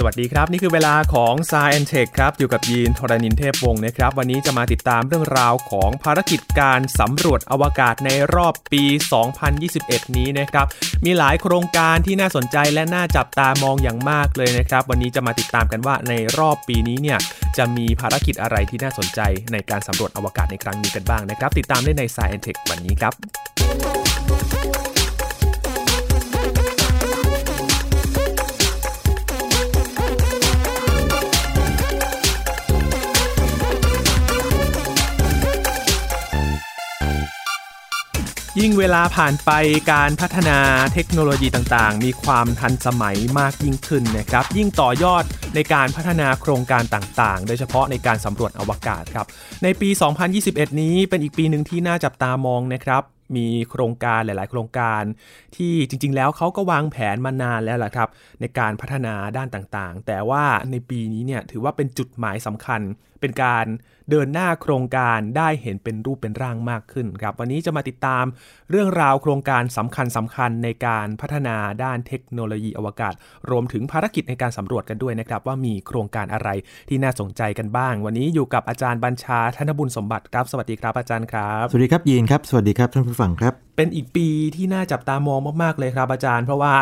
สวัสดีครับ นี่คือเวลาของ s ายแอนเทคครับ อยู่กับยีนทรณินเทพวงศ์นะครับ วันนี้จะมาติดตามเรื่องราวของภารกิจการสำรวจอวกาศในรอบปี 2021 นี้นะครับ มีหลายโครงการที่น่าสนใจและน่าจับตามองอย่างมากเลยนะครับ วันนี้จะมาติดตามกันว่าในรอบปีนี้เนี่ยจะมีภารกิจอะไรที่น่าสนใจในการสำรวจอวกาศในครั้งนี้กันบ้างนะครับ ติดตามได้ใน s ายแอนเทควันนี้ครับ ยิ่งเวลาผ่านไปการพัฒนาเทคโนโลยีต่างๆ มีความทันสมัยมากยิ่งขึ้นนะครับ ยิ่งต่อยอดในการพัฒนาโครงการต่างๆ โดยเฉพาะในการสำรวจอวกาศครับ ในปี 2021 นี้เป็นอีกปีหนึ่งที่น่าจับตามองนะครับมีโครงการหลาย ๆ โครงการ ที่จริง ๆ แล้วเขาก็วางแผนมานานแล้วล่ะครับ ในการพัฒนาด้านต่างๆ แต่ว่าในปีนี้เนี่ยถือว่าเป็นจุดหมายสำคัญ เป็นการเดินหน้าโครงการได้เห็นเป็นรูปเป็นร่างมากขึ้นครับ วันนี้จะมาติดตามเรื่องราวโครงการสำคัญสำคัญในการพัฒนาด้านเทคโนโลยีอวกาศ รวมถึงภารกิจในการสำรวจกันด้วยนะครับ ว่ามีโครงการอะไรที่น่าสนใจกันบ้าง วันนี้อยู่กับอาจารย์บัญชาธนบุญสมบัติครับ สวัสดีครับอาจารย์ครับ สวัสดีครับยีนครับ สวัสดีครับท่านผู้ฟังครับ เป็นอีกปีที่น่าจับตามองมากๆเลยครับอาจารย์ เพราะว่า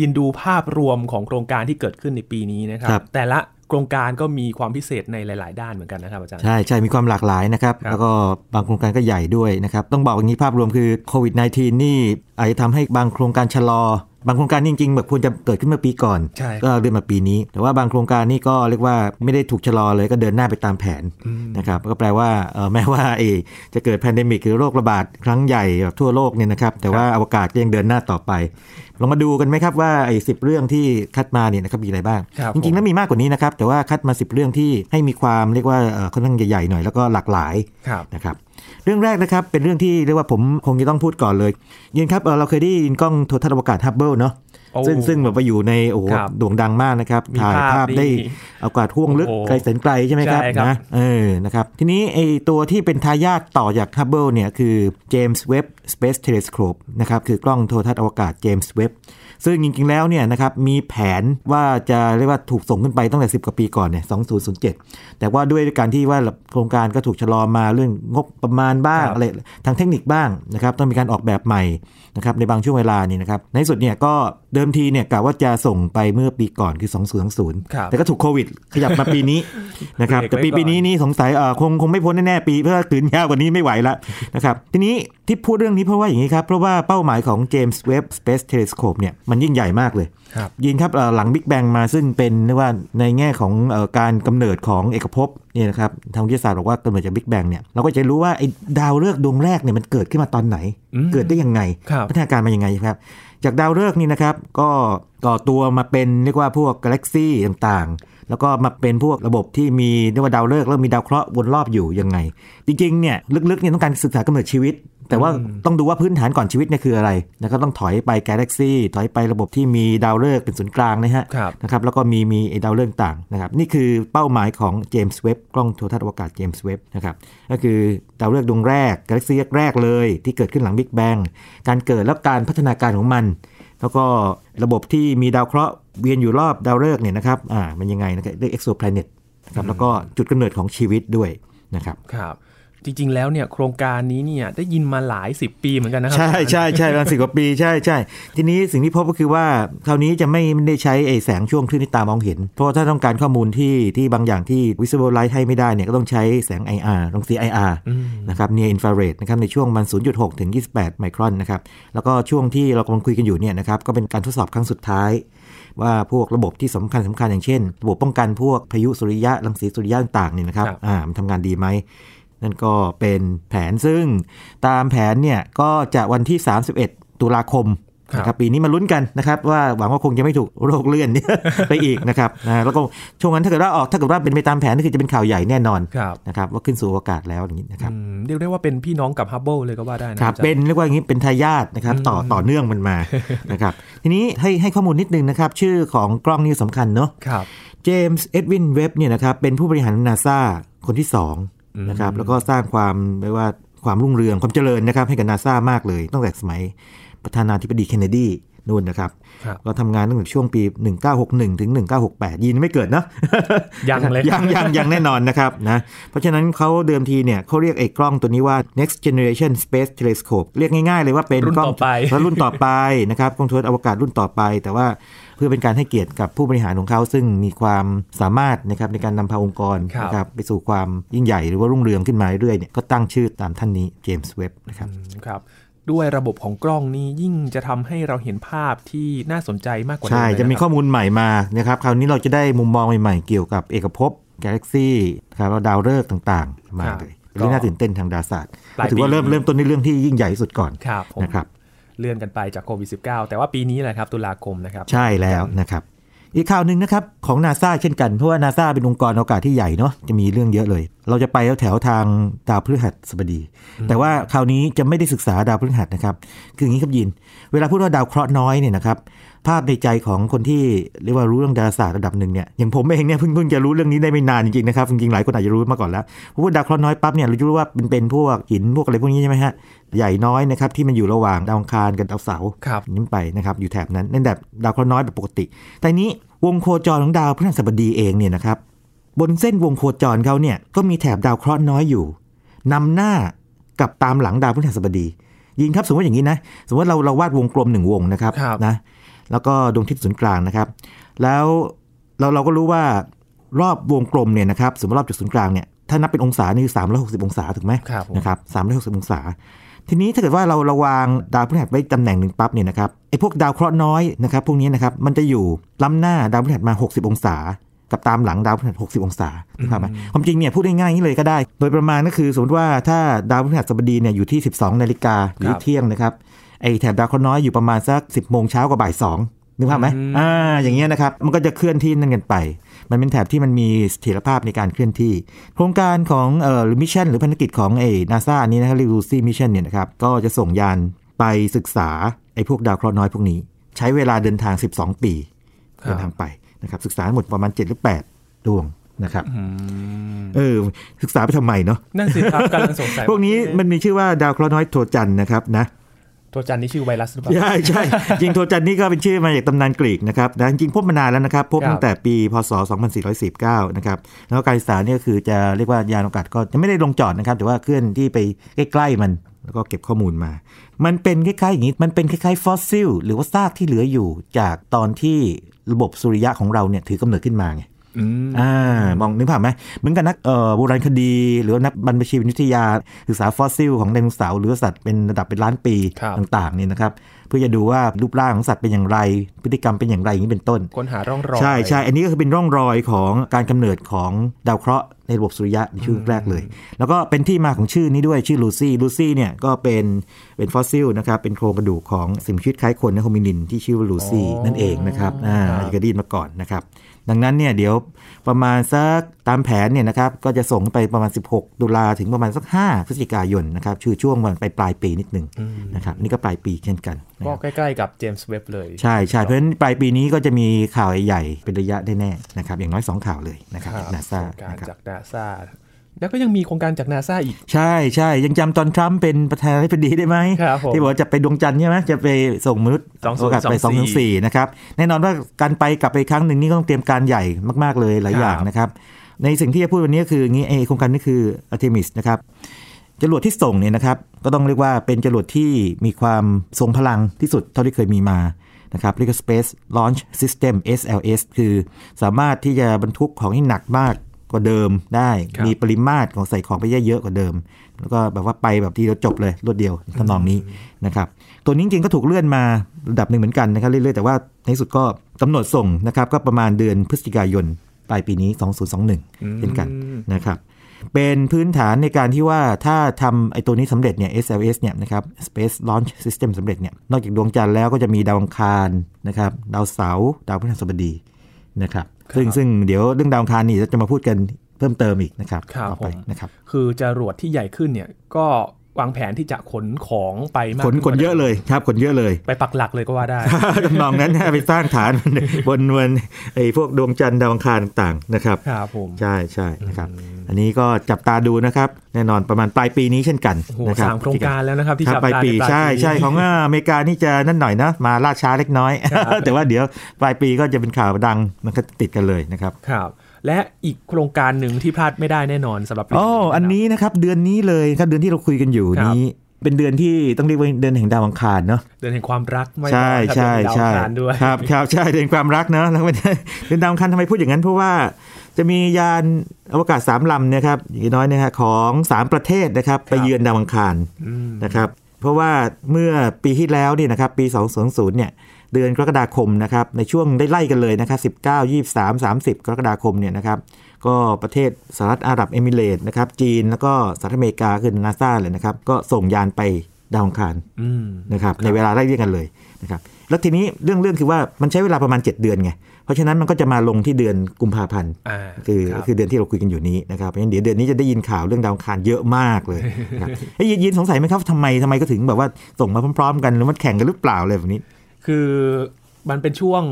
ยินดูภาพรวมของโครงการที่เกิดขึ้นในปีนี้นะครับครับแต่ละ โครงการก็มีความพิเศษในหลาย ๆ ด้านเหมือนกันนะครับอาจารย์ ใช่ใช่มีความหลากหลายนะครับครับ แล้วก็บางโครงการก็ใหญ่ด้วยนะครับ ต้องบอกอย่างนี้ภาพรวมคือโควิด -19 นี่อาจจะทำให้บางโครงการชะลอ บางโครงการจริงๆแบบควรจะเกิดขึ้นเมื่อปีก่อนใช่ก็เลื่อนมาปีนี้ แต่ว่าบางโครงการนี่ก็เรียกว่าไม่ได้ถูกชะลอเลยก็เดินหน้าไปตามแผนนะครับก็แปลว่าเอ่อแม้ว่าเอจะเกิด pandemic หรือโรคระบาดครั้งใหญ่แบบทั่วโลกเนี่ยนะครับแต่ว่าอวกาศก็ยังเดินหน้าต่อไปลองมาดูกันไหมครับว่าไอ้สิบเรื่องที่คัดมาเนี่ยนะครับมีอะไรบ้างครับจริงๆแล้วมีมากกว่านี้นะครับแต่ว่าคัดมา 10 เรื่องที่ให้มีความเรียกว่าเอ่อค่อนข้างใหญ่ๆหน่อยแล้วก็หลากหลายครับนะครับ เรื่องแรกนะครับเป็นเรื่องที่เรียกว่าผมคงจะต้องพูดก่อนเลยยินครับเอ่อเราเคยได้ยินกล้องโทรทรรศน์อวกาศฮับเบิลเนาะโอ้ซึ่งซึ่งแบบว่าอยู่ในโอ้โหครับโด่งดังมากนะครับมีถ่ายภาพภาพได้นี่อวกาศห้วงลึกโอ้โหไกลแสนไกลใช่ไหมครับใช่ครับนะเออนะครับทีนี้ไอตัวที่เป็นทายาทต่อจากฮับเบิลเนี่ยคือJames Webb Space Telescope นะครับคือกล้องโทรทรรศน์อวกาศเจมส์เว็บบ์ซึ่งจริง ๆ แล้วเนี่ยนะครับมีแผนว่าจะเรียกว่าถูกส่งขึ้นไปตั้งแต่ 10 กว่าปีก่อนเนี่ย 2007 แต่ว่าด้วยการที่ว่าโครงการก็ถูกชะลอมาเรื่องงบประมาณบ้างครับอะไรทางเทคนิคบ้างนะครับต้องมีการออกแบบใหม่นะครับในบางช่วงเวลานี่นะครับในที่สุดเนี่ยก็เดิมทีเนี่ยกะว่าจะส่งไปเมื่อปีก่อนคือ 2020ครับแต่ก็ถูกโควิดขยับมาปีนี้นะครับเบรกแต่ปีไว้ก่อนปีนี้นี่สงสัยเอ่อคงคงไม่พ้นแน่ๆปี เพราะขืนยาวกว่านี้ไม่ไหวแล้วนะครับทีนี้ที่พูดเรื่องนี้เพราะว่าอย่างนี้ครับ เพราะว่าเป้าหมายของ James Webb Space Telescope เนี่ยมันยิ่งใหญ่มากเลยครับยินครับเอ่อหลังบิ๊กแบงมาซึ่งเป็นเรียกว่าในแง่ของเอ่อการกำเนิดของเอกภพเนี่ยนะครับทางวิทยาศาสตร์บอกว่ากำเนิดจากบิ๊กแบงเนี่ยเราก็จะรู้ว่าไอ้ดาวฤกษ์ดวงแรกเนี่ยมันเกิดขึ้นมาตอนไหนอืมเกิดได้ยังไงครับพัฒนาการมายังไงครับ จากดาวฤกษ์นี่นะครับก็ก่อตัวมาเป็นเรียกว่าพวกกาแล็กซี่ต่างๆ แล้วก็มาเป็นพวกระบบที่มีเรียกว่าดาวฤกษ์แล้วมีดาวเคราะห์วนรอบอยู่ยังไง จริงๆเนี่ยลึกๆเนี่ยต้องการศึกษากำเนิดชีวิต แต่ว่าต้องดูว่าพื้นฐานก่อนชีวิตเนี่ยคืออะไรแล้วก็ต้องถอยไปกาแล็กซี่ถอยไประบบที่มีดาวฤกษ์เป็นศูนย์กลางนะฮะครับนะครับแล้วก็มีมีไอ้ดาวฤกษ์ต่างนะครับนี่คือเป้าหมายของเจมส์เว็บกล้องโทรทัศน์อวกาศเจมส์เว็บนะครับก็คือดาวฤกษ์ดวงแรกกาแล็กซี่แรกๆเลย ที่เกิดขึ้นหลังบิ๊กแบงการเกิดและการพัฒนาการของมัน แล้วก็ระบบที่มีดาวเคราะห์เวียนอยู่รอบดาวฤกษ์เนี่ยนะครับอ่ามันยังไงนะครับเรียก exoplanet นะครับแล้วก็จุดกำเนิดของชีวิตด้วยนะครับครับ จริง ๆ แล้วเนี่ยโครงการนี้เนี่ยได้ยินมาหลายสิบปีเหมือนกันนะครัใช่ใช่ใช่ประมาณสิบกว่าปีใช่ใช่ทีนี้สิ่งที่พบก็คือว่าคราวนี้จะไม่ได้ใช้ไอ้แสงช่วงคลื่นที่ตามองเห็น เพราะว่าถ้าต้องการข้อมูลที่ที่บางอย่างที่ visible light ให้ไม่ได้เนี่ยก็ต้องใช้แสง IR รังสี IR อืมนะครับ near infrared นะครับในช่วงมัน 0.6 ถึง 28 ไมครอนนะครับแล้วก็ช่วงที่เรากำลังคุยกันอยู่เนี่ยนะครับก็เป็นการทดสอบครั้งสุดท้ายว่าพวกระบบที่สำคัญสำคัญอย่างเช่น ระบบป้องกันพวกพายุสุริยะรังสีสุริยะต่างๆเนี่ยนะครับครับอ่ามันทำงานดีไหม นั่นก็เป็นแผนซึ่งตามแผนเนี่ยก็จะวันที่ 31 ตุลาคมครับนะครับปีนี้มาลุ้นกันนะครับว่าหวังว่าคงจะไม่ถูกโรคเลื่อนไปอีกนะครับนะแล้วก็ช่วงนั้นถ้าเกิดว่าออกถ้าเกิดว่าเป็นไปตามแผนนี่คือจะเป็นข่าวใหญ่แน่นอนครับนะครับว่าขึ้นสู่อวกาศแล้วอย่างนี้นะครับอืมเรียกได้ว่าเป็นพี่น้องกับฮับเบิลเลยก็ว่าได้นะครับอาจารย์เป็นเรียกว่าอย่างนี้เป็นทายาทนะครับต่อต่อเนื่องมันมานะครับทีนี้ให้ให้ข้อมูลนิดนึงนะครับชื่อของกล้องนี่สำคัญเนาะครับเจมส์เอ็ดวินเว็บเนี่ยนะครับเป็นผู้บริหารนาซาคนที่2 นะครับแล้วก็สร้างความเรียกว่าความรุ่งเรืองความเจริญนะครับให้กับนาซามากเลยตั้งแต่สมัยประธานาธิบดีเคนเนดี นู่นนะครับครับก็ทำงานตั้งแต่ช่วงปี 1961 ถึง 1968ยินไม่เกิดเนอะยังเลยยังยังยังแน่นอนนะครับนะเพราะฉะนั้นเขาเดิมทีเนี่ยเขาเรียกไอ้กล้องตัวนี้ว่า next generation space telescope เรียกง่ายๆเลยว่าเป็นรุ่นกล้องต่อไปรุ่นต่อไปนะครับกล้องโทรทัศน์อวกาศรุ่นต่อไป แต่ว่าเพื่อเป็นการให้เกียรติกับผู้บริหารของเขาซึ่งมีความสามารถนะครับในการนำพาองค์กรครับนะครับไปสู่ความยิ่งใหญ่หรือว่ารุ่งเรืองขึ้นมาเรื่อยๆเนี่ยก็ตั้งชื่อตามท่านนี้เจมส์เว็บนะครับอืมครับ ด้วยระบบของกล้องนี้ยิ่งจะทำให้เราเห็นภาพที่น่าสนใจมากกว่าเดิมใช่เลยจะมีนคข้รับอมูลใหม่มานะครับคราวนี้เราจะได้มุมมองใหม่ๆ เกี่ยวกับเอกภพกาแล็กซี่ครับแล้วดาวฤกษ์ต่างๆ มาครับเลยเป็นเรื่องน่าตื่นเต้นทางดาราศาสตร์ปลายถือว่าปีเริ่มเริ่มต้นในเรื่องที่ยิ่งใหญ่ที่สุดก่อนครับผมนะครับเลื่อนกันไปจากโควิด -19 แต่ว่าปีนี้แหละครับตุลาคมนะครับ ใช่แล้วนะครับ อีกข่าวหนึ่งนะครับ ของนาซาเช่นกัน เพราะว่านาซาเป็นองค์กรอวกาศที่ใหญ่เนาะจะมีเรื่องเยอะเลย เราจะไปแถวๆทางดาวพฤหัสบดี แต่ว่าคราวนี้จะไม่ได้ศึกษาดาวพฤหัสนะครับ คืออย่างนี้ครับยิน เวลาพูดว่าดาวเคราะห์น้อยเนี่ยนะครับ ภาพในใจของคนที่เรียกว่ารู้เรื่องดาราศาสตร์ระดับหนึ่งเนี่ยอย่างผมเองเนี่ยเพิ่งเพิ่งจะรู้เรื่องนี้ได้ไม่นานจริงๆนะครับจริงๆหลายคนอาจจะรู้มาก่อนแล้วเพราะว่าดาวเคราะห์น้อยปั๊บเนี่ยเราจะรู้ว่าเป็นเป็นพวกหินพวกอะไรพวกนี้ใช่ไหมฮะใหญ่น้อยนะครับที่มันอยู่ระหว่างดาวอังคารกับดาวเสาร์ครับนี้ไปนะครับอยู่แถบนั้นนั่นแบบดาวเคราะห์น้อยแบบปกติ แต่นี้วงโคจรของดาวพฤหัสบดีเองเนี่ยนะครับบนเส้นวงโคจรเขาเนี่ยก็มีแถบดาวเคราะห์น้อยอยู่นำหน้ากับตามหลังดาวพฤหัสบดี ยิงครับสมมติอย่างนี้นะ สมมติเราเราวาดวงกลมหนึ่งวงนะครับครับนะ แล้วก็ดวงอาทิตย์ศูนย์กลางนะครับ แล้วเราเราก็รู้ว่ารอบวงกลมเนี่ยนะครับสมมติรอบจุดศูนย์กลางเนี่ยถ้านับเป็นองศานี่คือ360องศาถูกไหมครับผมนะครับ360องศา ทีนี้ถ้าเกิดว่าเราระวางดาวพฤหัสไว้ตำแหน่งหนึ่งปั๊บเนี่ยนะครับไอ้พวกดาวเคราะห์น้อยนะครับพวกนี้นะครับมันจะอยู่ล้ำหน้าดาวพฤหัสมา 60 องศา กับตามหลังดาวพฤหัส60 องศาถูกไหมความจริงเนี่ยพูดง่ายๆอย่างนี้เลยก็ได้ โดยประมาณก็คือสมมติว่าถ้าดาวพฤหัสบดีเนี่ยอยู่ที่ 12นาฬิกาหรือครับเที่ยงนะครับ ไอ้แถบดาวเคราะห์น้อยอยู่ประมาณสัก 10โมงเช้ากว่าบ่าย2นึกภาพไหมอืมอ่า อย่างเงี้ยนะครับ มันก็จะเคลื่อนที่นั่นกันไป มันเป็นแถบที่มันมีเสถียรภาพในการเคลื่อนที่ โครงการของเอ่อหรือ mission หรือภารกิจของไอ้นาซานี้นะครับเรียก Lucy mission เนี่ยนะครับ ก็จะส่งยานไปศึกษาไอ้พวกดาวเคราะห์น้อยพวกนี้ ใช้เวลาเดินทาง 12 ปีครับเดินทางไปนะครับศึกษาทั้งหมดประมาณ7หรือ8ดวงนะครับอืมเออศึกษาไปทำไมเนาะนั่นสิครับกำลังสงสัยพวกนี้มันมีชื่อว่าดาวเคราะห์น้อยโทรจันทร์นะครับนะ ตัวจันนี่ชื่อไวรัสหรือเปล่า ใช่ใช่จริงโทรจันทร์นี่ก็เป็นชื่อมาจากตำนานกรีกนะครับนะจริงๆพบมานานแล้วนะครับพบครับตั้งแต่ปีพศ 2449 นะครับ แล้วการศึกษาเนี่ยก็คือจะเรียกว่ายานอวกาศก็จะไม่ได้ลงจอดนะครับ แต่ว่าเคลื่อนที่ไปใกล้ๆมันแล้วก็เก็บข้อมูลมา มันเป็นคล้ายๆอย่างนี้ มันเป็นคล้ายๆฟอสซิลหรือว่าซากที่เหลืออยู่จากตอนที่ระบบสุริยะของเราเนี่ยถือกำเนิดขึ้นมาไง อืมอ่ามองนึกภาพไหมเหมือนกับนักเอ่อโบราณคดี หรือว่านักบรรพชีววิทยาศึกษาฟอสซิล ของไดโนเสาร์หรือว่าสัตว์เป็นระดับเป็นล้านปีครับต่างๆเนี่ยนะครับเพื่อจะดูว่ารูปร่างของสัตว์เป็นอย่างไร พฤติกรรมเป็นอย่างไรอย่างนี้เป็นต้นค้นหาร่องรอยใช่ใช่อันนี้ก็คือเป็นร่องรอยของการกำเนิดของดาวเคราะห์ในระบบสุริยะในช่วงแรกเลย แล้วก็เป็นที่มาของชื่อนี้ด้วยชื่อลูซี่ลูซี่เนี่ยก็เป็นเป็นฟอสซิลนะครับเป็นโครงกระดูกของสิ่งมีชีวิตคล้ายคนนะ hominin ที่ชื่อว่าลูซี่นั่นเองนะครับอ่าครับอาจจะเคยได้ยินมาก่อนนะครับ ดังนั้นเนี่ยเดี๋ยวประมาณสักตามแผนเนี่ยนะครับก็จะส่งไปประมาณ 16 ตุลาถึงประมาณสัก 5 พฤศจิกายนนะครับชื่อช่วงวันไปปลายปีนิดหนึ่งนะครับนี่ก็ปลายปีเช่นกันนะคก็รับใกล้ๆกับเจมส์เว็บเลย ใช่ใช่เพราะฉะนั้นปลายปีนี้ก็จะมีข่าวใหญ่ๆเป็นระยะได้แน่นะครับอย่างน้อย 2 ข่าวเลยนะครับครับจากนาซาโครงการนะครับจากนาซา แล้วก็ยังมีโครงการจากนาซาอีก ใช่ใช่ยังจำตอนทรัมป์เป็นประธานาธิบดีได้ไหมครับผมที่บอกว่าจะไปดวงจันทร์ใช่ไหมจะไปส่งมนุษย์2024โอกาสไป2อถึงสนะครับแน่นอนว่าการไปกลับไปครั้งหนึ่งนี่ก็ต้องเตรียมการใหญ่มาก ๆ เลยหลายครับอย่างนะครับ ในสิ่งที่จะพูดวันนี้ก็คืออย่างนี้ไอโครงการนี้คือ Artemis นะครับจรวดที่ส่งเนี่ยนะครับ ก็ต้องเรียกว่าเป็นจรวดที่มีความทรงพลังที่สุดเท่าที่เคยมีมานะครับเรียกว่า Space Launch System SLS คือสามารถที่จะบรรทุกของที่หนักมาก กว่าเดิมได้ครับมีปริมาตรของใส่ของไปเยอะๆกว่าเดิม แล้วก็แบบว่าไปแบบทีเดียวจบเลยรวดเดียวทำนองนี้นะครับ ตัวนี้จริงๆก็ถูกเลื่อนมาระดับหนึ่งเหมือนกันนะครับเรื่อยๆแต่ว่าในที่สุดก็กำหนดส่งนะครับก็ประมาณเดือนพฤศจิกายนปลายปีนี้ 2021 เช่นกันนะครับเป็นพื้นฐานในการที่ว่าถ้าทำไอ้ตัวนี้สำเร็จเนี่ย SLS เนี่ยนะครับ Space Launch System สำเร็จเนี่ยนอกจากดวงจันทร์แล้วก็จะมีดาวอังคารนะครับดาวเสาร์ดาวพฤหัสบดีนะครับ ซึ่งซึ่งเดี๋ยวเรื่องดาวอังคารนี่จะมาพูดกันเพิ่มเติมอีกนะครับครับต่อไปผมนะครับ คือจรวดที่ใหญ่ขึ้นเนี่ยก็วางแผนที่จะขนของไปมากขนขึ้ขนเยอะเลยครับขนเยอะเลย ไปปักหลักเลยก็ว่าได้ทำนองนั้นนะไปสร้างฐานบนบนไอ้พวกดวงจันทร์ดาวอังคารต่างๆนะครับครับผมใช่ใช่นะครับ อันนี้ก็จับตาดูนะครับ แน่นอนประมาณปลายปีนี้เช่นกันโอ้โหนะครับสามโครงการแล้วนะครับที่ครับจับปลายตาปีในปลายใช่ปีใช่ของอเมริกานี่จะนั่นหน่อยนะ มาล่าช้าเล็กน้อย แต่ว่าเดี๋ยวปลายปีก็จะเป็นข่าวดังมันก็ติดกันเลยนะครับครับและอีกโครงการหนึ่งที่พลาดไม่ได้แน่นอนสำหรับอ๋ออันนี้นะครับเดือนนี้เลยครับเดือนที่เราคุยกันอยู่ครับนี้เป็นเดือนที่ต้องเรียกว่าเดือนแห่งดาวอังคารเนาะเดือนแห่งความรักไม่ใช่น้อยครับใช่เดือนดาวใช่อังคารด้วยครับครับใช่เดือนความรักเนาะแล้วไม่ได้เดือนดาวอังคารทำไมพูดอย่างนั้นเพราะว่า จะมียานอวกาศสามลำเนะครับอย่างน้อยนะฮะของสามประเทศนะครับไปเยือนดาวอังคารอืมนะครับเพราะว่าเมื่อปีที่แล้วนี่นะครับปี2020เนี่ยเดือนกรกฎาคมนะครับในช่วงได้ไล่กันเลยนะครับ19 23 30 กรกฎาคมเนี่ยนะครับก็ประเทศสหรัฐอาหรับเอมิเรตส์นะครับจีนแล้วก็สหรัฐอเมริกาคือนาซาเลยนะครับก็ส่งยานไปดาวอังคารอืมนะครับในเวลาไล่เรียกกันเลยนะครับ แล้วทีนี้เรื่องเรื่องคือว่ามันใช้เวลาประมาณ 7 เดือนไง เพราะฉะนั้นมันก็จะมาลงที่เดือนกุมภาพันธ์อ่าคือรับคือเดือนที่เราคุยกันอยู่นี้นะครับเพราะฉะนั้นเดี๋ยวเดือนนี้จะได้ยินข่าวเรื่องดาวอังคารเยอะมากเลยนะครับไอ้ยยินยินสงสัยไหมครับทำไมทำไมก็ถึงแบบว่าส่งมาพร้อม ๆ กันหรือมันแข่งกันหรือเปล่าอะไรแบบนี้ คือมันเป็นช่วง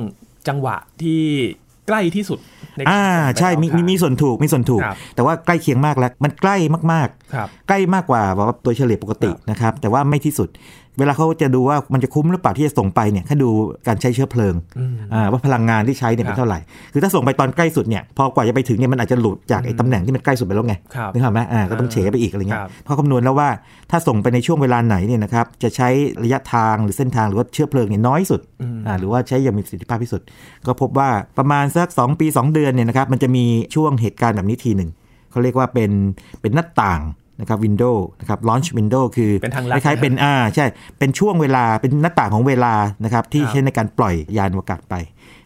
จังหวะที่ใกล้ที่สุดในอ่าการใช่มีไปดาวอังคารมีมีส่วนถูกมีส่วนถูกครับแต่ว่าใกล้เคียงมากแล้วมันใกล้มากครับๆใกล้มากกว่าแบบว่าตัวเฉลี่ยปกติครับนะครับแต่ว่าไม่ที่สุด เวลาเขาจะดูว่ามันจะคุ้มหรือเปล่าที่จะส่งไปเนี่ยเขาดูการใช้เชื้อเพลิงอืมอ่าว่าพลังงานที่ใช้เนี่ยครัเป็บนเท่าไหร่ คือถ้าส่งไปตอนใกล้สุดเนี่ยพอกว่าจะไปถึงเนี่ยมันอาจจะหลุดจากไอ้ตำแหน่งที่มันใกล้สุดไปแล้วไงครับนึกออกไหมอ่าก็ต้องเฉไปอีกอะไรเงี้คยรับเพราะคำนวณแล้วว่าถ้าส่งไปในช่วงเวลาไหนเนี่ยนะครับจะใช้ระยะทางหรือเส้นทางหรือว่าเชื้อเพลิงเนี่ยน้อยสุดอืมอ่าหรือว่าใช้อย่างมีประสิทธิภาพที่สุด ก็พบว่าประมาณสัก 2 ปี 2 เดือนเนี่ยนะครับมันจะมีช่วงเหตุการณ์แบบนี้ทีหนึ่งเขาเรียกว่าเป็นเป็นหน้าต่าง นะครับวินโดว์นะครับ launch window คือเป็นทางลัคดล้ายๆเป็นอ่าใช่ เป็นช่วงเวลาเป็นหน้าต่างของเวลานะครับที่ครับใช้ในการปล่อยยานอวกาศไป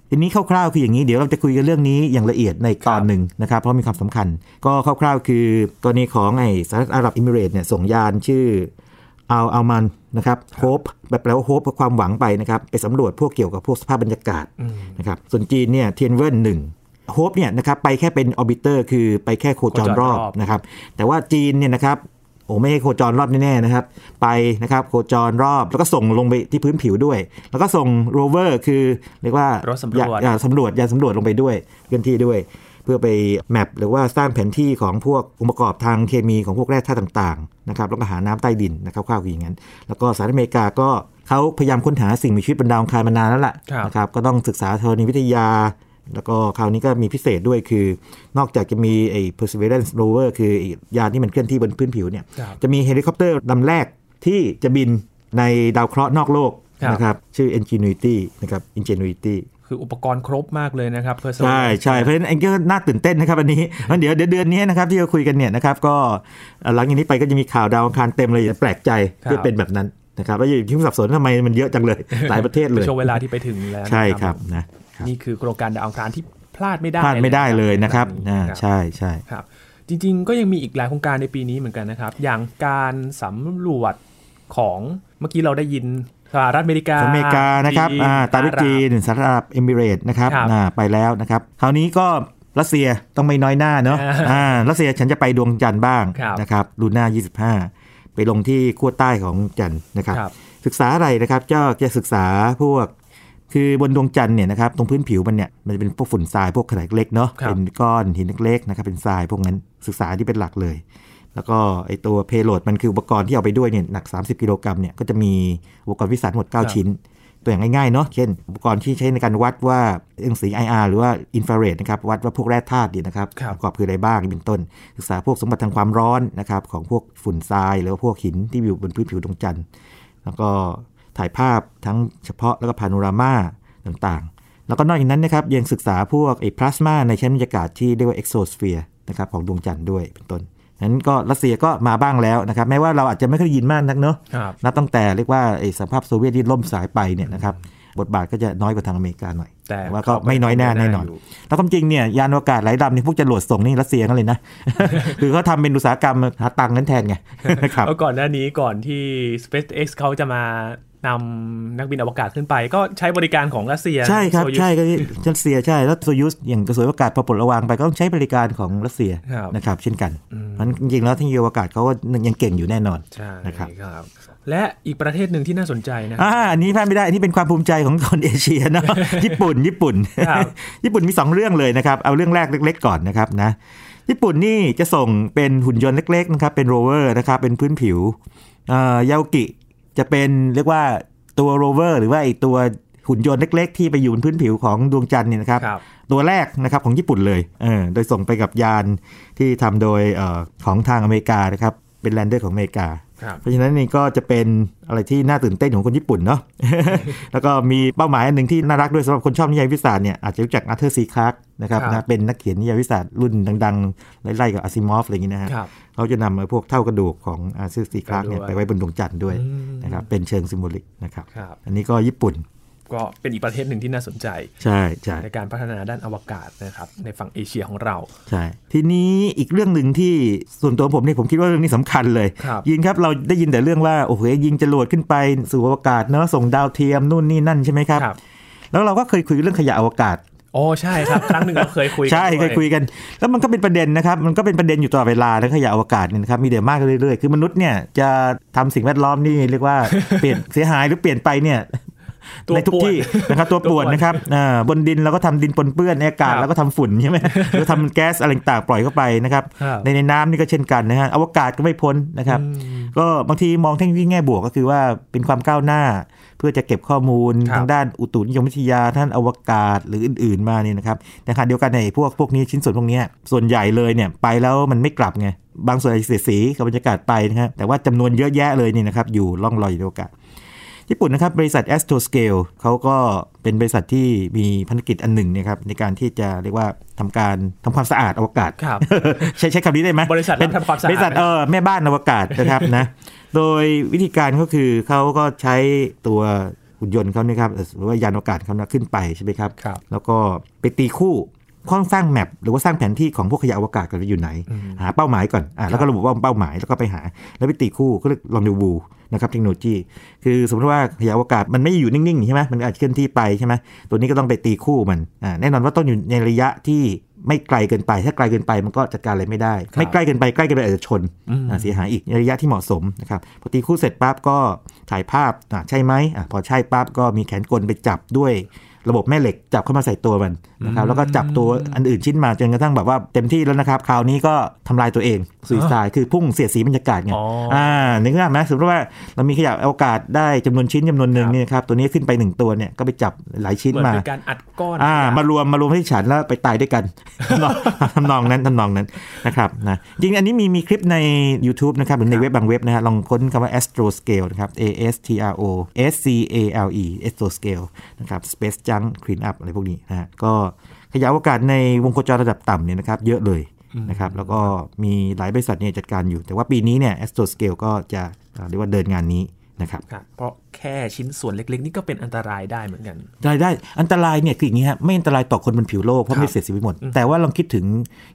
ทีนี้คร่าวๆคืออย่างนี้เดี๋ยวเราจะคุยกันเรื่องนี้อย่างละเอียดในตอนหนึ่งนะครับเพราะมีความสำคัญ ก็คร่าวๆ คือกรณีของไอ้สหรัฐอาหรับเอมิเรตส์เนี่ยส่งยานชื่ออัลอามัลนะครับ Hope แบบแปลว่า hope ความหวังไปนะครับไปสำรวจพวกเกี่ยวกับพวกสภาพบรรยากาศอืมนะครับส่วนจีนเนี่ยเทียนเวิ่นหนึ่ง Hope เนี่ยนะครับไปแค่เป็น orbiter คือไปแค่โคจรโคจรรรออบบนะครับ แต่ว่าจีนเนี่ยนะครับโอ้ไม่ให้โคจรรอบแน่ๆนะครับ ไปนะครับโคจรรอบแล้วก็ส่งลงไปที่พื้นผิวด้วย แล้วก็ส่งโรเวอร์คือเรียกว่ารถสำรวจยานยานสำรวจยานสำรวจลงไปด้วยเคลื่อนที่ด้วย เพื่อไป map หรือว่าสร้างแผนที่ของพวกองค์ประกอบทางเคมีของพวกแร่ธาตุต่างๆนะครับแล้วก็หาน้ำใต้ดินนะครับคร่าวๆคืออย่างนั้น แล้วก็สหรัฐอเมริกาก็เขาพยายามค้นหาสิ่งมีชีวิตบนดาวอังคารมานานแล้วล่ะครับนะครับก็ต้องศึกษาธรณีวิทยา แล้วก็คราวนี้ก็มีพิเศษด้วยคือ นอกจากจะมีไอ้ Perseverance rover คือไอ้ยานที่มันเคลื่อนที่บนพื้นผิวเนี่ยครับจะมีเฮลิคอปเตอร์ลำแรกที่จะบินในดาวเคราะห์นอกโลกครับนะครับชื่อ Ingenuity นะครับ Ingenuity คืออุปกรณ์ครบมากเลยนะครับเพื่อใช่ใช่เพราะฉะนั้นอันนี้ก็น่าตื่นเต้นนะครับอันนี้งั้นเดี๋ยวเดี๋ยวเดือนนี้นะครับที่เราคุยกันเนี่ยนะครับก็หลังจากนี้ไปก็จะมีข่าวดาวอังคารเต็มเลยอย่าแปลกใจที่เป็นแบบนั้นนะครับแล้วอย่าที่สับสนทำไมมันเยอะจังเลยหลายประเทศเลยช่วงเวลาที่ไปถึงแล้วใช่นะครับนะ นี่คือโครงการดาวอังคารที่พลาดไม่ได้พลาดไม่ได้เลยนะครับใอ่าครับใช่ใช่ครับ จริง ๆ ก็ยังมีอีกหลายโครงการในปีนี้เหมือนกันนะครับ อย่างการสำรวจของเมื่อกี้เราได้ยินสหรัฐอเมริกาอเมริกานะครับจีนอ่าตามด้วยอาหรับจีนสหรัฐอาหรับเอมิเรตส์นะครับครับอ่าไปแล้วนะครับ คราวนี้ก็รัสเซียต้องไม่น้อยหน้าเนาะอ่าอ่ารัสเซียฉันจะไปดวงจันทร์บ้างครับนะครับลูน่า 25 ไปลงที่ขั้วใต้ของจันทร์นะครับครับศึกษาอะไรนะครับเจ้าจะศึกษาพวก คือบนดวงจันทร์เนี่ยนะครับตรงพื้นผิวมันเนี่ยมันจะเป็นพวกฝุ่นทรายพวกขนาดเล็กเนาะครับเป็นก้อนหินเล็กๆนะครับเป็นทรายพวกนั้นศึกษาที่เป็นหลักเลย แล้วก็ไอตัว payload มันคืออุปกรณ์ที่เอาไปด้วยเนี่ยหนัก 30 กิโลกรัมเนี่ยก็จะมีอุปกรณ์วิทย์ทั้งหมด 9 ชิ้น ตัวอย่างง่ายๆเนาะเช่น อุปกรณ์ที่ใช้ในการวัดว่ารังสี IR หรือว่าอินฟราเรดนะครับวัดว่าพวกแร่ธาตุเนี่ยนะครับครับประกอบคืออะไรบ้างเป็นต้น ศึกษาพวกสมบัติทางความร้อนนะครับของพวกฝุ่นทรายหรือว่าพวกหินที่อยู่บนพื้นผิวดวงจันทร์แล้วก็ ถ่ายภาพทั้งเฉพาะแล้วก็พาโนรามาต่างๆ แล้วก็นอกจากนั้นนะครับยังศึกษาพวกไอ้พลาสมาในชั้นบรรยากาศที่เรียกว่า exosphere นะครับของดวงจันทร์ด้วยเป็นต้นนั้นก็รัสเซียก็มาบ้างแล้วนะครับแม้ว่าเราอาจจะไม่เคยได้ยินมากนักเนาะครับนับตั้งแต่เรียกว่าไอ้สหภาพโซเวียตที่ล่มสลายไปเนี่ยนะครับบทบาทก็จะน้อยกว่าทางอเมริกาหน่อย แต่ว่าก็ไม่น้อยหน้าแน่นอน แล้วความจริงเนี่ยยานอวกาศหลายลำเนี่ยพวกจรวดส่งนี่รัสเซียกันเลยนะ คือเขาทำเป็นอุตสาหกรรมหาตังค์นั้นแทนไงนะครับแล้วก่อนหน้านี้ก่อนที่ SpaceX เขาจะมา นำนักบินอวกาศขึ้นไป ก็ใช้บริการของรัสเซีย ใช่ครับโซยุสใช่ก็รัสเซียใช่ แล้วโซยุสอย่างกระทรวงอากาศพอปลดระวางไปก็ต้องใช้บริการของรัสเซียครับนะครับ เช่นกันอืมมันจริงๆแล้วเทคโนโลยีอวกาศเขาก็ยังเก่งอยู่แน่นอนใช่นะครับครับและอีกประเทศหนึ่งที่น่าสนใจนะอ่าอันนี้พลาดไม่ได้อันนี้เป็นความภูมิใจของคนเอเชียนะญี่ปุ่น ญี่ปุ่นครับญี่ปุ่นมี 2 เรื่องเลยนะครับ เอาเรื่องแรกเล็ก ๆ ก่อนนะครับนะ ญี่ปุ่นนี่จะส่งเป็นหุ่นยนต์เล็กๆนะครับ เป็นโรเวอร์นะครับ เป็นพื้นผิวเอ่อยาโอกิ จะเป็นเรียกว่าตัวโรเวอร์หรือว่าไอตัวหุ่นยนต์เล็ก ๆ ที่ไปอยู่บนพื้นผิวของดวงจันทร์เนี่ยนะครับครับตัวแรกนะครับของญี่ปุ่นเลยเออโดยส่งไปกับยานที่ทำโดยเออของทางอเมริกานะครับ เป็น lander ของอเมริกาครับเพราะฉะนั้นนี่ก็จะเป็นอะไรที่น่าตื่นเต้นของคนญี่ปุ่นเนาะแล้วก็มีเป้าหมายอันหนึ่งที่น่ารักด้วยสำหรับคนชอบนิยายวิทยาศาสตร์เนี่ยอาจจะรู้จักอาร์เธอร์ซีคลาร์ก นะครับครับนะเป็นนักเขียนนิยายวิทยาศาสตร์รุ่นดังๆ ไล่ๆกับอาซิมอฟอะไรอย่างนี้นะฮะครับเขาจะนำไอ้พวกเถ้ากระดูกของอาร์เธอร์ซีคลาร์กเนี่ยไปไปด้วยไว้บนดวงจันทร์ด้วยอืมนะครับเป็นเชิง symbolic นะครับครับอันนี้ก็ญี่ปุ่นก็เป็นอีกประเทศหนึ่งที่น่าสนใจใช่ใช่ในการพัฒนาด้านอวกาศนะครับในฝั่งเอเชียของเราใช่ทีนี้อีกเรื่องหนึ่งที่ส่วนตัวผมเนี่ยผมคิดว่าเรื่องนี้สำคัญเลยครับยินครับเราได้ยินแต่เรื่องว่าโอ้โหยิงจรวดขึ้นไปสู่อวกาศเนอะส่งดาวเทียมนู่นนี่นั่นใช่ไหมครับครับแล้วเราก็เคยคุยเรื่องขยะอวกาศ โอ้ใช่ครับครั้งหนึ่งเราเคยคุยกันใช่ด้วเคยคุยกัน แล้วมันก็เป็นประเด็นนะครับ มันก็เป็นประเด็นอยู่ตลอดเวลานะขยะอวกาศเนี่ยนะครับมีเดี๋ยวมากขึ้นเรื่อยๆคือมนุษย์เนี่ยจะทำสิ่งแวดล้อมนี่เรียกว่าเปลี่ยนเสียหายหรือเปลี่ยนไปเนี่ยตัวในทุกป่วนที่นะครับตัวตัวป่ป่ววนนนะครับอ่าบนดินเราก็ทำดินปนเปื้อนในอากาศครับเราก็ทำฝุ่นใช่ไหมหรือทำแก๊สอะไรต่างๆปล่อยเข้าไปนะครับครับในในน้ำนี่ก็เช่นกันนะฮะอวกาศก็ไม่พ้นนะครับอืม ก็บางทีมองเทคโนโลยีแง่บวกก็คือว่าเป็นความก้าวหน้า เพื่อจะเก็บข้อมูลครับทางด้านอุตุนิยมวิทยาท่านอวกาศหรืออื่น ๆมาเนี่ยนะครับแต่ขณะเดียวกันในพวกพวกนี้ชิ้นส่วนพวกเนี้ยส่วนใหญ่เลยเนี่ยไปแล้วมันไม่กลับไงบางส่วนอาจจะเสียสีกับบรรยากาศไปนะครับแต่ว่าจำนวนเยอะแยะเลยนี่นะครับอยู่ล่องลอยอยู่ในอวกาศ ญี่ปุ่นนะครับ บริษัท Astroscale เขาก็เป็นบริษัทที่มีภารกิจอันหนึ่งเนะครับในการที่จะเรียกว่าทำการทำความสะอาดอวกาศครับใช้ใช้คำนี้ได้ไหมบริษัทเป็นทำความสะอาดบริษัทเออแม่บ้านอวกาศนะครับนะโดยวิธีการก็คือเขาก็ใช้ตัวหุ่นยนต์เขานี่ครับหรือว่ายานอวกาศเขานะขึ้นไปใช่ไหมครับครับแล้วก็ไปตีคู่ ข้องสร้างแมปหรือว่าสร้างแผนที่ของพวกขยะอวกาศกันว่าอยู่ไหนอืมหาเป้าหมายก่อนอ่าแล้วก็ระบุว่าเป้าหมายแล้วก็ไปหา แล้วไปตีคู่ก็เรียกลองดูวูนะครับเทคโนโลยี คือสมมติว่าขยะอวกาศมันไม่ได้อยู่นิ่งๆใช่ไหมมันอาจจะเคลื่อนที่ไปใช่ไหมตัวนี้ก็ต้องไปตีคู่มันอ่าแน่นอนว่าต้องอยู่ในระยะที่ไม่ไกลเกินไป ถ้าไกลเกินไปมันก็จัดการอะไรไม่ได้ครับไม่ใกล้เกินไปใกล้เกินไปอาจจะชนอืมอ่าเสียหายอีกในระยะที่เหมาะสมนะครับพอตีคู่เสร็จปั๊บก็ถ่ายภาพอ่าใช่ไหมอ่าพอใช่ปั๊บก็มีแขนกลไปจับด้วย ระบบแม่เหล็กจับเข้ามาใส่ตัวมันนะครับแล้วก็จับตัวอันอื่นชิ้นมาจนกระทั่งแบบว่าเต็มที่แล้วนะครับคราวนี้ก็ทำลายตัวเองสุยสายคือพุ่งเสียดสีบรรยากาศไงอ๋ออ่อ่านึกภาพไหมสมมติว่าเรามีขยะอวกาศได้จำนวนชิ้นจำนวนหนึ่งครับเนี่ยครับตัวนี้ขึ้นไปหนึ่งตัวเนี่ยก็ไปจับหลายชิ้นเหมือนมาเป็นการอัดก้อนอ่ามารวมมารวมที่ฉันแล้วไปตายด้วยกันทำนองนั้นทำนองนั้นนะครับนะจริงๆอันนี้มีมีคลิปใน YouTube นะครับหรือในเว็บบางเว็บนะฮะลองค้นคำว่า astroscale นะครับ a s t r o s c a l e astroscale นะครับ space junk clean up อะไรพวกนี้นะฮะก็ขยะอวกาศในวงโคจรระดับต่ำเนี่ยนะครับเยอะเลยนะครับแล้วก็มีหลายบริษัทเนี่ยจัดการอยู่ แต่ว่าปีนี้เนี่ย astroscale ก็จะเอ่อเรียกว่าเดินงานนี้นะครับครับเพราะแค่ชิ้นส่วนเล็ก ๆ นี่ก็เป็นอันตรายได้เหมือนกัน ได้ได้อันตรายเนี่ยคืออย่างนี้ฮะไม่อันตรายต่อคนบนผิวโลกเพครัราะบไม่เสียชีวิตหมด แต่ว่าลองคิดถึง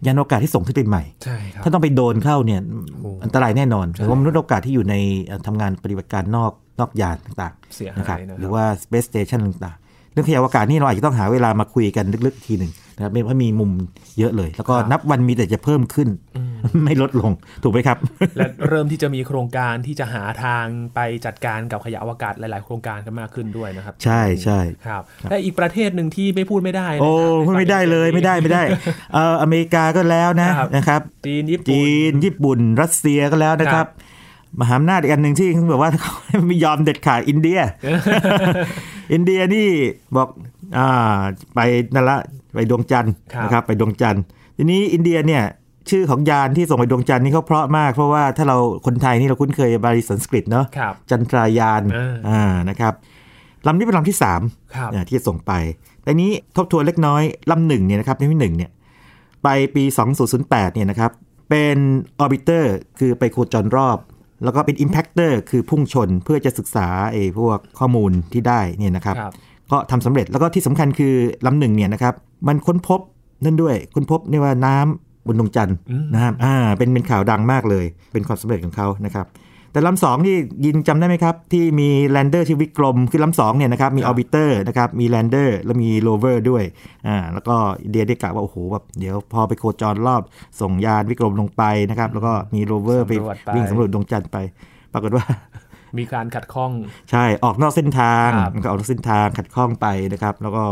ยานอวกาศที่ส่งขึ้นไปใหม่ใช่ครับถ้าต้องไปโดนเข้าเนี่ยโอ้อันตรายแน่นอนหรือว่ามนุษย์อวกาศที่อยู่ในเอ่อทำงานปฏิบัติการนอกนอกยานต่างเสียๆนะครับหายนะคหรืรัอบว่า space station ต่างๆเรื่องขยะอวกาศนี่เราอาจจะต้องหาเวลามาคุยกันลึกๆทีหนึ่งนะครับเพราะมีมุมเยอะเลย แล้วก็นับวันมีแต่จะเพิ่มขึ้น ไม่ลดลงถูกไหมครับ และเริ่มที่จะมีโครงการที่จะหาทางไปจัดการกับขยะอวกาศหลาย ๆ โครงการกันมากขึ้นด้วยนะครับ ใช่ใช่ครับและอีกประเทศหนึ่งที่ไม่พูดไม่ได้นะครับโอ้พูดไม่ได้เลยไม่ได้ไม่ได้เอออเมริกาก็แล้วนะครับนะครับจีนญี่ปุ่นจีนญี่ปุ่น รัสเซียก็แล้วนะคครัรับบมหาอำนาจอีกอันหนึ่งที่เขาบอกว่าเขาไม่ยอมเด็ดขาดอินเดีย อินเดียนี่บอกอ่าไปนั่นละไปดวงจันทร์ครับนะครับไปดวงจันทร์ทีนี้อินเดียเนี่ยชื่อของยานที่ส่งไปดวงจันทร์นี่เขาเพราะมาก เพราะว่าถ้าเราคนไทยนี่เราคุ้นเคยบาลีสันสกฤตเนาะครับจันทรายานเอออ่านะครับลำนี้เป็นลำที่สามครับอ่าที่จะส่งไป แต่นี้ทบทวนเล็กน้อยลำหนึ่งเนี่ยนะครับลำที่หนึ่งเนี่ยไปปี 2008เนี่ยนะครับเป็น orbiter คือไปโคจรรอบ แล้วก็เป็น Impactor คือพุ่งชนเพื่อจะศึกษาไอ้พวกข้อมูลที่ได้เนี่ยนะครับครับก็ทำสำเร็จแล้วก็ที่สำคัญคือลำหนึ่งเนี่ยนะครับมันค้นพบนั่นด้วยค้นพบนี่ว่าน้ำบนดวงจันทร์อืมนะครับอ่าเป็นเป็นข่าวดังมากเลย เป็นความสำเร็จของเขานะครับ แต่ลำสองที่ยินจำได้ไหมครับ ที่มี lander ชื่อวิกรมคือลำสองเนี่ยนะครับมี orbiter นะครับมี lander แล้วมี rover ด้วยอ่าแล้วก็อินเดียได้กล่าวว่า โอ้โหแบบเดี๋ยวพอไปโคจรรอบส่งยานวิกรมลงไปนะครับ แล้วก็มีโรเวอร์ไปสำรวจไปวิ่งสำรวจดวงจันทร์ไป ปรากฏว่า มีการขัดข้อง ใช่ออกนอกเส้นทางครับมันก็ออกนอกเส้นทางขัดข้องไปนะครับ แล้วก็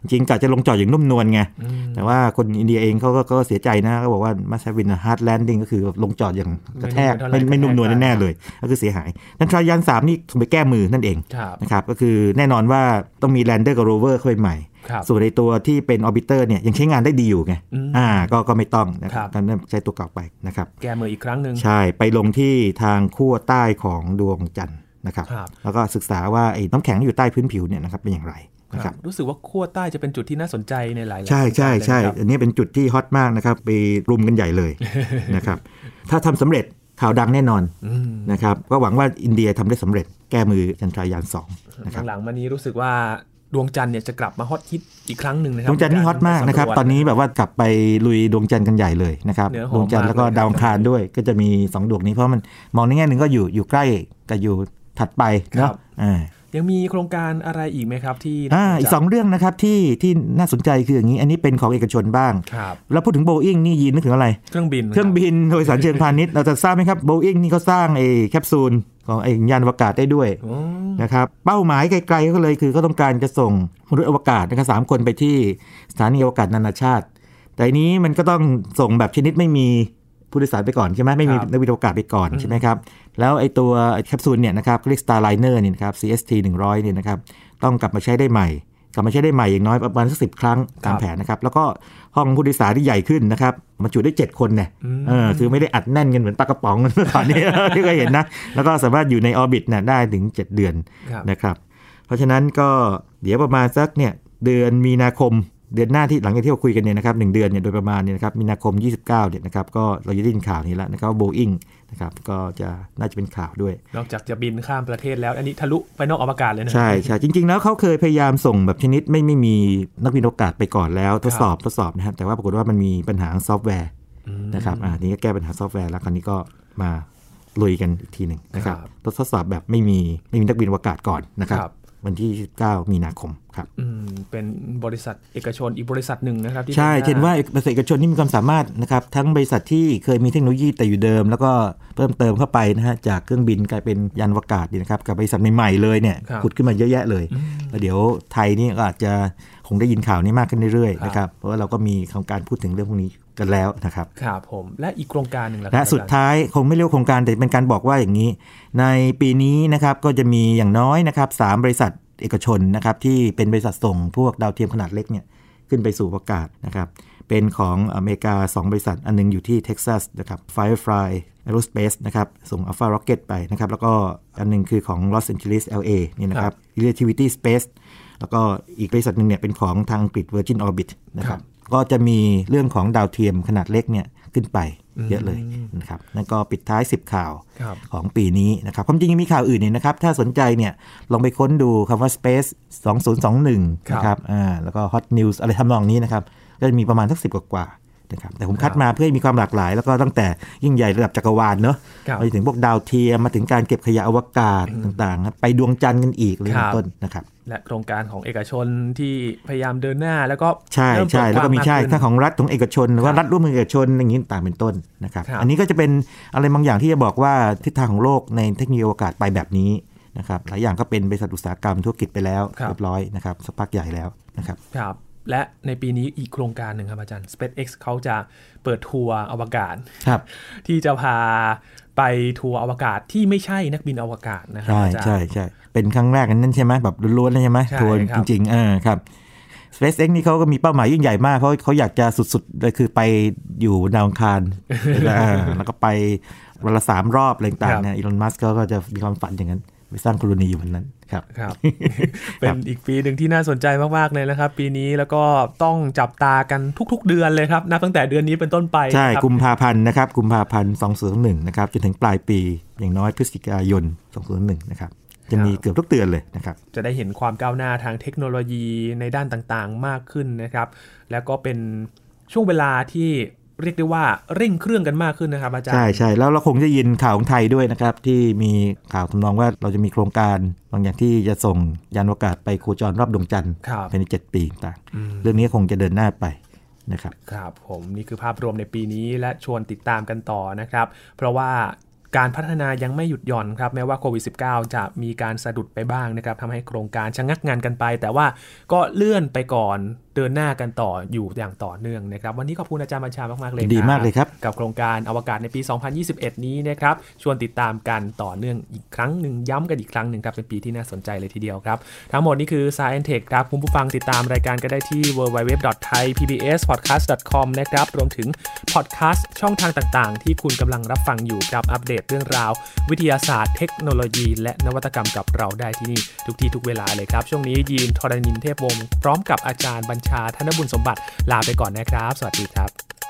จริงๆกะจะลงจอดอย่างนุ่มนวลไงอืมแต่ว่าคนอินเดียเองเขาก็ก็เสียใจนะก็บอกว่ามาซาวิน hard landing ก็คือลงจอดอย่างกระแทกไม่ไม่นุ่มนวลเท่าไหร่ไม่นุ่มนวลแน่ๆเลย ก็คือเสียหายจันทรายานสามนี่ถูกไปแก้มือนั่นเองครับนะครับก็คือแน่นอนว่าต้องมี lander กับ rover เข้าไปใหม่ครับ ส่วนในตัวที่เป็น orbiter เนี่ยยังใช้งานได้ดีอยู่ไงอืมอ่าก็ก็ไม่ต้องนะคครัรับบการใช้ตัวเก่าไปนะครับ แก้มืออีกครั้งหนึ่งใช่ไปลงที่ทางขั้วใต้ของดวงจันทร์นะครับครับแล้วก็ศึกษาว่าไอ้น้ำแข็งที่อยู่ใต้พื้นผิวเนี่ยนะครับเป็นอย่างไรนะคครัรับบรู้สึกว่าขั้วใต้จะเป็นจุดที่น่าสนใจในหลาย ๆ ใช่ใช่ใช่เลยนะครับอันนี้เป็นจุดที่ฮอตมากนะครับไปรุมกันใหญ่เลยนะครับถ้าทำสำเร็จข่าวดังแน่นอนอืมนะครับก็หวังว่าอินเดียทำได้สำเร็จแก้มือจันทรายาน2นะครับหลังๆมานี้รู้สึกว่า ดวงจันทร์เนี่ยจะกลับมาฮอตฮิตอีกครั้งหนึ่งนะครัดวงจันทร์นี่ฮอตมากนะครับ ตอนนี้แบบว่ากลับไปลุยดวงจันทร์กันใหญ่เลยนะครับเนื้อหอมดวงจันทร์แล้วก็มากเลยดาวอังคารด้วยก็จะมี 2 ดวงนี้เพราะมันมองในแง่หนึ่งก็อยู่อยู่ใกล้กับอยู่ถัดไปเนาะอ่ายังมีโครงการอะไรอีกไหมครับที่อ่าอีกสองเรื่องนะครับที่ที่น่าสนใจคืออย่างนี้ อันนี้เป็นของเอกชนบ้างครับแล้วพูดถึงโบอิงนี่ยีนนึกถึงอะไร เครื่องบิน เครื่องบินโดยสารเชิงพาณิชย์เราจะทราบไหมครับโบอิงนี่เขาสร้างไอ้แคปซูล ของไอ้ยานอวกาศได้ด้วยโอ้นะครับเป้าหมายไกลๆก็เลยคือเขาต้องการจะส่งมนุษย์อวกาศนะครับสามคนไปที่สถานีอวกาศนานาชาติ แต่อันนี้มันก็ต้องส่งแบบชนิดไม่มีผู้โดยสารไปก่อนใช่ไหมไม่มีนักบินอวกาศไปก่อนใช่ไหมครับแล้วไอ้ตัวแคปซูลเนี่ยนะครับเรียก Starliner เนี่ยนะครับ CST 100เนี่ยนะครับต้องกลับมาใช้ได้ใหม่ กลับมาใช้ได้ใหม่อย่างน้อยประมาณสักสิบครั้งตามแผนนะครับ แล้วก็ห้องผู้โดยสารที่ใหญ่ขึ้นนะครับบรรจุได้ 7 คนเนี่ยเออคือไม่ได้อัดแน่นกันเหมือนปลากระป๋องเมื่อก่อนนี้ที่เคยเห็นนะ แล้วก็สามารถอยู่ในออร์บิทเนี่ยได้ถึง 7 เดือนครับนะครับ เพราะฉะนั้นก็เดี๋ยวประมาณสักเนี่ยเดือนมีนาคม เดือนหน้าที่หลังจากที่เราคุยกันเนี่ยนะครับหนึ่งเดือนเนี่ยโดยประมาณเนี่ยนะครับมีนาคม 29เนี่ยนะครับก็เราจะได้ยินข่าวนี้แล้วนะครับโบอิงนะครับก็จะน่าจะเป็นข่าวด้วย นอกจากจะบินข้ามประเทศแล้ว อันนี้ทะลุไปนอกอวกาศเลยนะใช่ใช่จริง ๆ แล้วเขาเคยพยายามส่งแบบชนิดไม่ไม่มีนักบินอวกาศไปก่อนแล้วทดสอบทดสอบนะครับแต่ว่าปรากฏว่ามันมีปัญหาซอฟต์แวร์อืมนะครับอ่านี้ก็แก้ปัญหาซอฟต์แวร์แล้วคราวนี้ก็มาลุยกันอีกทีหนึ่งนะครับครับทดสอบแบบไม่มีไม่มีนักบินอวกาศก่อนนะครับครับ วันที่29มีนาคมครับอืมเป็นบริษัทเอกชนอีกบริษัทหนึ่งนะครับที่ใช่ดิหเช่นว่าบริษัทเอกชนที่มีความสามารถนะครับทั้งบริษัทที่เคยมีเทคโนโลยีแต่อยู่เดิม แล้วก็เพิ่มเติมเข้าไปนะฮะจากเครื่องบินกลายเป็นยานอวกาศนี่นะครับกับบริษัทใหม่ๆเลยเนี่ยครับขุดขึ้นมาเยอะแยะเลยอืมแล้วเดี๋ยวไทยนี่ก็อาจจะคงได้ยินข่าวนี้มากขึ้นเรื่อยครับๆนะครับเพราะว่าเราก็มีโครงการพูดถึงเรื่องพวกนี้ กันแล้วนะครับครับผมและอีกโครงการหนึ่งล่ะครับและสุดอาจารย์ท้ายคงไม่เรียกว่าโครงการแต่เป็นการบอกว่าอย่างนี้ ในปีนี้นะครับก็จะมีอย่างน้อยนะครับสามบริษัทเอกชนนะครับที่เป็นบริษัทส่งพวกดาวเทียมขนาดเล็กเนี่ยขึ้นไปสู่อากาศนะครับเป็นของอเมริกา 2 บริษัทอันหนึงอยู่ที่เท็กซัสนะครับ Firefly Aerospace นะครับส่ง Alpha Rocket ไปนะครับแล้วก็อันหนึงคือของ Los Angeles LA นี่นะครับ Relativity Space แล้วก็อีกบริษัทหนึ่งเนี่ยเป็นของทางอังกฤษ Virgin Orbit นะครับ ก็จะมีเรื่องของดาวเทียมขนาดเล็กเนี่ยขึ้นไปเยอะเลยนะครับนั่นก็ปิดท้าย 10 ข่าวครับของปีนี้นะครับความจริงยังมีข่าวอื่นเนี่ยนะครับ ถ้าสนใจเนี่ยลองไปค้นดูคำว่า Space 2021ครับนะครับอ่าแล้วก็ Hot News อะไรทำนองนี้นะครับ ก็จะมีประมาณสักสิบกว่าๆ นะครับแต่ผมคัดมาเพื่อให้มีความหลากหลาย แล้วก็ตั้งแต่ยิ่งใหญ่ระดับจักรวาลเนอะครับไปถึงพวกดาวเทียมมาถึงการเก็บขยะอวกาศต่างๆครับไปดวงจันทร์กันอีกเลยครัเป็นบต้นนะครับและโครงการของเอกชนที่พยายามเดินหน้าแล้วก็ใช่เริ่มใช่เปิดแล้วก็มีว้างใช่ขึ้นถ้าของรัฐของเอกชนหรือว่าครับรัฐร่วมมือเอกชนอย่างนี้ต่างเป็นต้นนะครับครับอันนี้ก็จะเป็นอะไรบางอย่างที่จะบอกว่าทิศทางของโลกในเทคโนโลยีอวกาศไปแบบนี้นะครับหลายอย่างก็เป็นบริษัทอุตสาหกรรมธุรกิจไปแล้วเรียบร้อยนะครับสักพักใหญ่แล้วนะครับครับ และในปีนี้อีกโครงการหนึ่งครับอาจารย์ SpaceX เขาจะเปิดทัวร์อวกาศครับ ที่จะพาไปทัวร์อวกาศที่ไม่ใช่นักบินอวกาศนะครัใช่อาจารย์ใช่ใช่เป็นครั้งแรกกันนั่นใช่ไหมแบบล้วนๆเลยใช่ไหมใช่ทัวร์ครัจบริงๆเออครับ SpaceX นี่เขาก็มีเป้าหมายยิ่งใหญ่มากเพราะเขาอยากจะสุดๆเลยคือไปอยู่ดาวอังคารเออแล้วก็ไปวันละสามรอบอะไรต่างๆเนี่ยอีลอนมัสก์ก็จะมีความฝันอย่างนั้นไปสร้างโคโลนีอยู่บนนั้น ครับครับเป็นอีกปีหนึ่งที่น่าสนใจมากๆเลยนะครับ ปีนี้แล้วก็ต้องจับตากันทุก ๆ เดือนเลยครับนับตั้งแต่เดือนนี้เป็นต้นไปใช่นะครับกุมภาพันธ์นะครับกุมภาพันธ์2021นะครับจนถึงปลายปีอย่างน้อยพฤศจิกายน2021นะครับจะมีเกือบทุกเดือนเลยนะครับ จะได้เห็นความก้าวหน้าทางเทคโนโลยีในด้านต่างๆ มากขึ้นนะครับ แล้วก็เป็นช่วงเวลาที่ เรียกได้ว่าเร่งเครื่องกันมากขึ้นนะครับอาจารย์ ใช่ใช่แล้วเราคงจะยินข่าวของไทยด้วยนะครับ ที่มีข่าวทำนองว่าเราจะมีโครงการบางอย่างที่จะส่งยานอวกาศไปโคจรรอบดวงจันทร์ครับภายใน 7 ปีต่างอืมๆเรื่องนี้คงจะเดินหน้าไปนะครับครับผมนี่คือภาพรวมในปีนี้และชวนติดตามกันต่อนะครับ เพราะว่าการพัฒนายังไม่หยุดหย่อนครับแม้ว่าโควิด -19 จะมีการสะดุดไปบ้างนะครับทำให้โครงการชะงักงานกันไป แต่ว่าก็เลื่อนไปก่อนเดินหน้ากันต่ออยู่อย่างต่อเนื่องนะครับ วันนี้ขอบคุณอาจารย์บัญชามากๆเลยดีมากเลยครับ กับโครงการอวกาศในปี 2021 นี้นะครับชวนติดตามกันต่อเนื่องอีกครั้งหนึ่งย้ำกันอีกครั้งหนึ่งครับเป็นปีที่น่าสนใจเลยทีเดียวครับ ทั้งหมดนี้คือ Science Tech ครับคุณผู้ฟังติดตามรายการก็ได้ที่ www.thaipbspodcast.com นะครับรวมถึงพอดแคสต์ช่องทางต่างๆ ที่คุณกำลังรับฟังอยู่ครับอัปเดตเรื่องราว วิทยาศาสตร์ เทคโนโลยี และนวัตกรรมกับเราได้ที่นี่ทุกที่ทุกเวลาเลยครับช่วงนี้ยีนทรณินเทพวงศ์พร้อมกับอาจารย์บัญชาธนบุญสมบัติลาไปก่อนนะครับ สวัสดีครับ